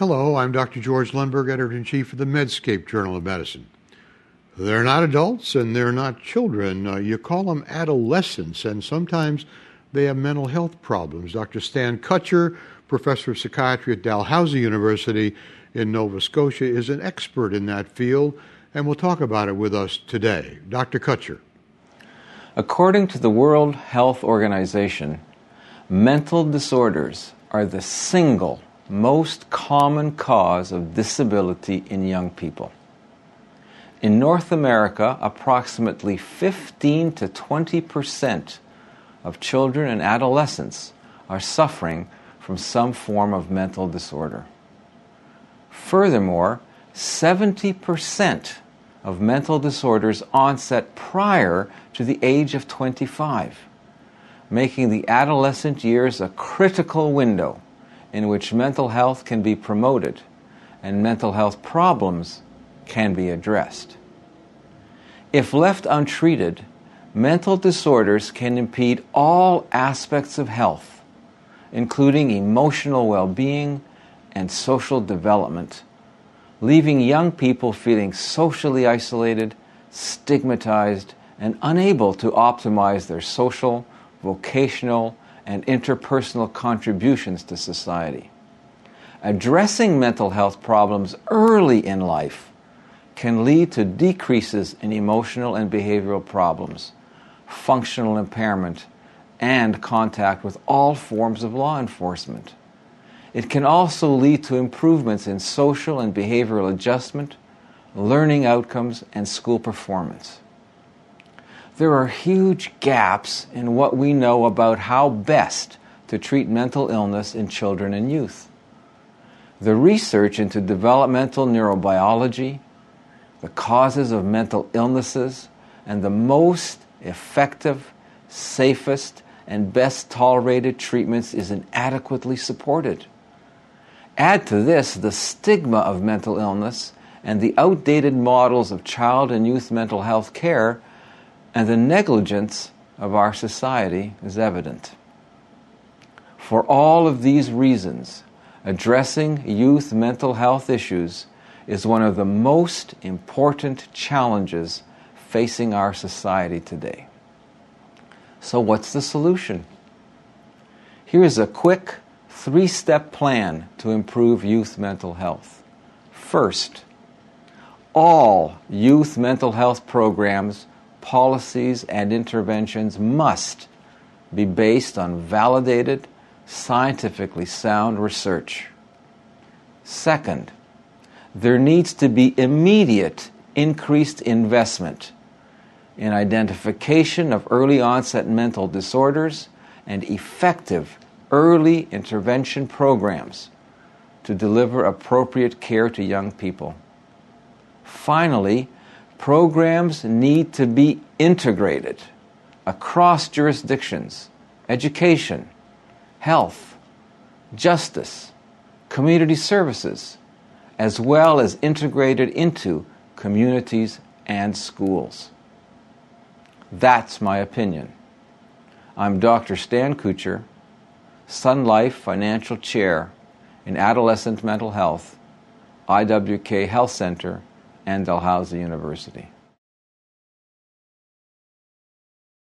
Hello, I'm Dr. George Lundberg, editor in chief of the Medscape Journal of Medicine. They're not adults and they're not children. Uh, you call them adolescents, and sometimes they have mental health problems. Dr. Stan Kutcher, professor of psychiatry at Dalhousie University in Nova Scotia, is an expert in that field, and will talk about it with us today. Dr. Kutcher. According to the World Health Organization, mental disorders are the single most common cause of disability in young people. In North America, approximately 15 to 20 percent of children and adolescents are suffering from some form of mental disorder. Furthermore, 70 percent of mental disorders onset prior to the age of 25, making the adolescent years a critical window in which mental health can be promoted and mental health problems can be addressed. If left untreated, mental disorders can impede all aspects of health, including emotional well being and social development, leaving young people feeling socially isolated, stigmatized, and unable to optimize their social, vocational, and interpersonal contributions to society. Addressing mental health problems early in life can lead to decreases in emotional and behavioral problems, functional impairment, and contact with all forms of law enforcement. It can also lead to improvements in social and behavioral adjustment, learning outcomes, and school performance there are huge gaps in what we know about how best to treat mental illness in children and youth. The research into developmental neurobiology, the causes of mental illnesses, and the most effective, safest, and best tolerated treatments is inadequately supported. Add to this the stigma of mental illness and the outdated models of child and youth mental health care and the negligence of our society is evident. For all of these reasons, addressing youth mental health issues is one of the most important challenges facing our society today. So, what's the solution? Here's a quick three step plan to improve youth mental health. First, all youth mental health programs policies and interventions must be based on validated, scientifically sound research. Second, there needs to be immediate increased investment in identification of early onset mental disorders and effective early intervention programs to deliver appropriate care to young people. Finally, programs need to be integrated across jurisdictions, education, health, justice, community services, as well as integrated into communities and schools. That's my opinion. I'm Dr. Stan Kutcher, Sun Life Financial Chair in Adolescent Mental Health, IWK Health Center, and Dalhousie University.